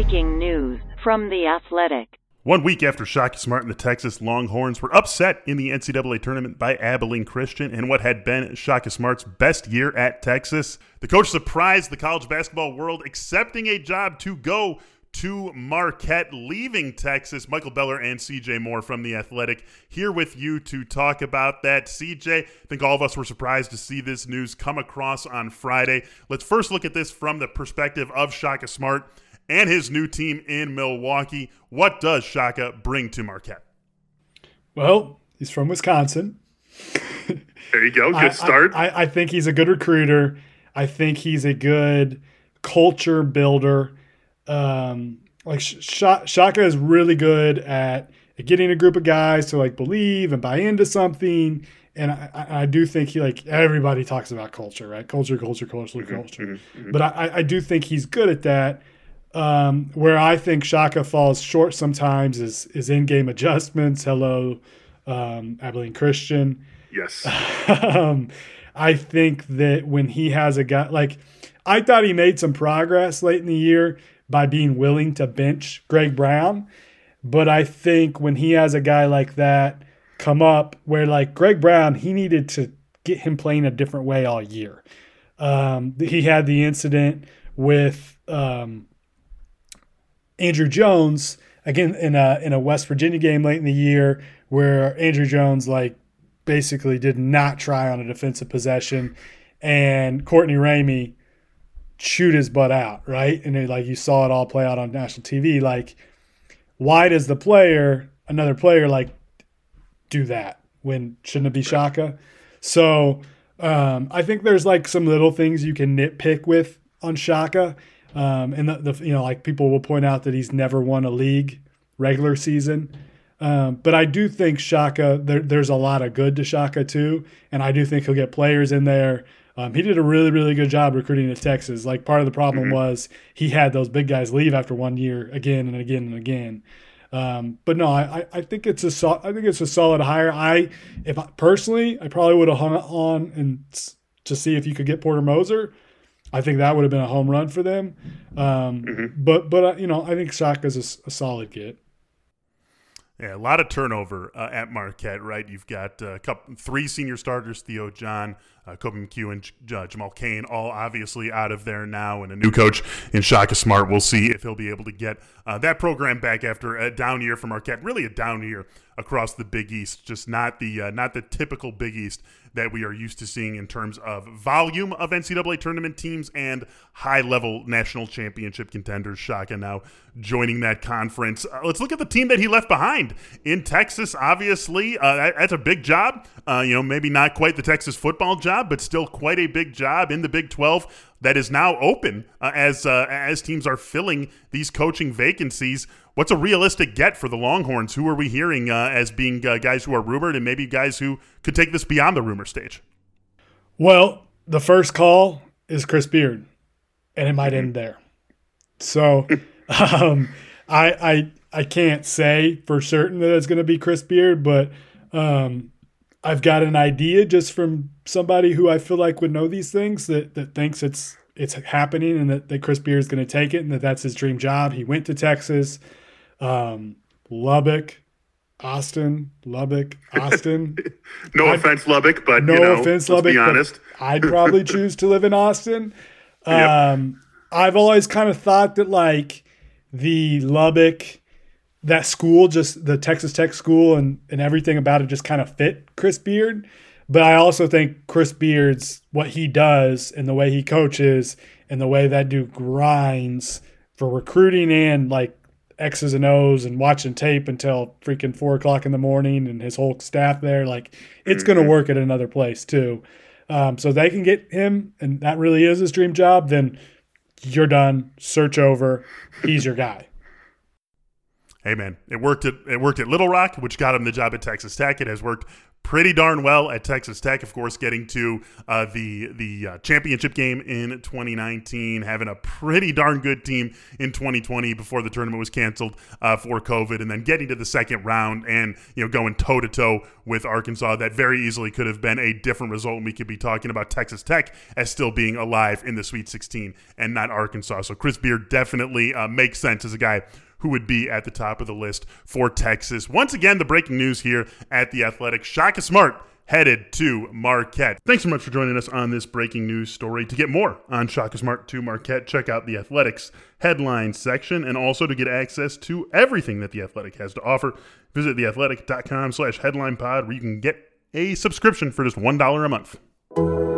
Breaking news from The Athletic. One week after Shaka Smart and the Texas Longhorns were upset in the NCAA tournament by Abilene Christian in what had been Shaka Smart's best year at Texas, the coach surprised the college basketball world, accepting a job to go to Marquette, leaving Texas. Michael Beller and CJ Moore from The Athletic here with you to talk about that. CJ, I think all of us were surprised to see this news come across on Friday. Let's first look at this from the perspective of Shaka Smart and his new team in Milwaukee. What does Shaka bring to Marquette? Well, he's from Wisconsin. there you go. Good I, start. I, I, think he's a good recruiter. I think he's a good culture builder. Um, like Shaka is really good at getting a group of guys to like believe and buy into something. And I, I do think he like everybody talks about culture, right? Culture, culture, culture, mm-hmm, culture. Mm-hmm, mm-hmm. But I, I do think he's good at that. Um, where I think Shaka falls short sometimes is is in game adjustments. Hello, um, Abilene Christian. Yes. um, I think that when he has a guy like, I thought he made some progress late in the year by being willing to bench Greg Brown, but I think when he has a guy like that come up, where like Greg Brown, he needed to get him playing a different way all year. Um, he had the incident with um, Andrew Jones again in a in a West Virginia game late in the year where Andrew Jones like basically did not try on a defensive possession and Courtney Ramey shoot his butt out, right? And it, like you saw it all play out on national TV. Like, why does the player, another player, like do that when shouldn't it be Shaka? So um, I think there's like some little things you can nitpick with on Shaka. Um, and the, the, you know like people will point out that he's never won a league regular season. Um, but I do think Shaka there, there's a lot of good to Shaka too, and I do think he'll get players in there. Um, he did a really really good job recruiting to Texas. Like part of the problem mm-hmm. was he had those big guys leave after one year again and again and again. Um, but no, I, I think it's a I think it's a solid hire. I if I, personally I probably would have hung on and to see if you could get Porter Moser. I think that would have been a home run for them. Um, mm-hmm. But but uh, you know I think Shaka's a, a solid get. Yeah, a lot of turnover uh, at Marquette, right? You've got uh, a couple, three senior starters: Theo John, uh, Koby McEwen, and J- Jamal Cain, all obviously out of there now, and a new coach in Shaka Smart. We'll see if he'll be able to get uh, that program back after a down year for Marquette. Really, a down year across the Big East, just not the uh, not the typical Big East that we are used to seeing in terms of volume of NCAA tournament teams and high level national championship contenders. Shaka now joining that conference. Uh, let's look at the team that he left behind in Texas. Obviously, uh, that, that's a big job. Uh, you know, maybe not quite the Texas football job, but still quite a big job in the Big 12 that is now open uh, as uh, as teams are filling these coaching vacancies. What's a realistic get for the Longhorns? Who are we hearing uh, as being uh, guys who are rumored and maybe guys who could take this beyond the rumor stage? Well, the first call is Chris Beard, and it might end there. So, um, I I I can't say for certain that it's going to be Chris Beard, but um, I've got an idea just from somebody who I feel like would know these things that that thinks it's it's happening and that, that Chris Beard is going to take it and that that's his dream job. He went to Texas, um, Lubbock, Austin, Lubbock, Austin. no I'd, offense, Lubbock, but no you know, offense, Lubbock. Be honest, I'd probably choose to live in Austin. Um, yep. I've always kind of thought that like the Lubbock that school, just the Texas Tech school and, and everything about it just kind of fit Chris Beard. But I also think Chris Beard's what he does and the way he coaches and the way that dude grinds for recruiting and like X's and O's and watching tape until freaking four o'clock in the morning and his whole staff there. Like it's mm-hmm. going to work at another place too. Um, so they can get him, and that really is his dream job. Then you're done. Search over. He's your guy hey man, it worked at it worked at Little Rock, which got him the job at Texas Tech. It has worked pretty darn well at Texas Tech. Of course, getting to uh, the the uh, championship game in 2019, having a pretty darn good team in 2020 before the tournament was canceled uh, for COVID, and then getting to the second round and you know going toe to toe with Arkansas. That very easily could have been a different result, and we could be talking about Texas Tech as still being alive in the Sweet 16 and not Arkansas. So Chris Beard definitely uh, makes sense as a guy who would be at the top of the list for Texas. Once again, the breaking news here at the Athletic. Shaka Smart headed to Marquette. Thanks so much for joining us on this breaking news story. To get more on Shaka Smart to Marquette, check out the Athletics headline section and also to get access to everything that the Athletic has to offer, visit theathletic.com slash headline pod where you can get a subscription for just $1 a month.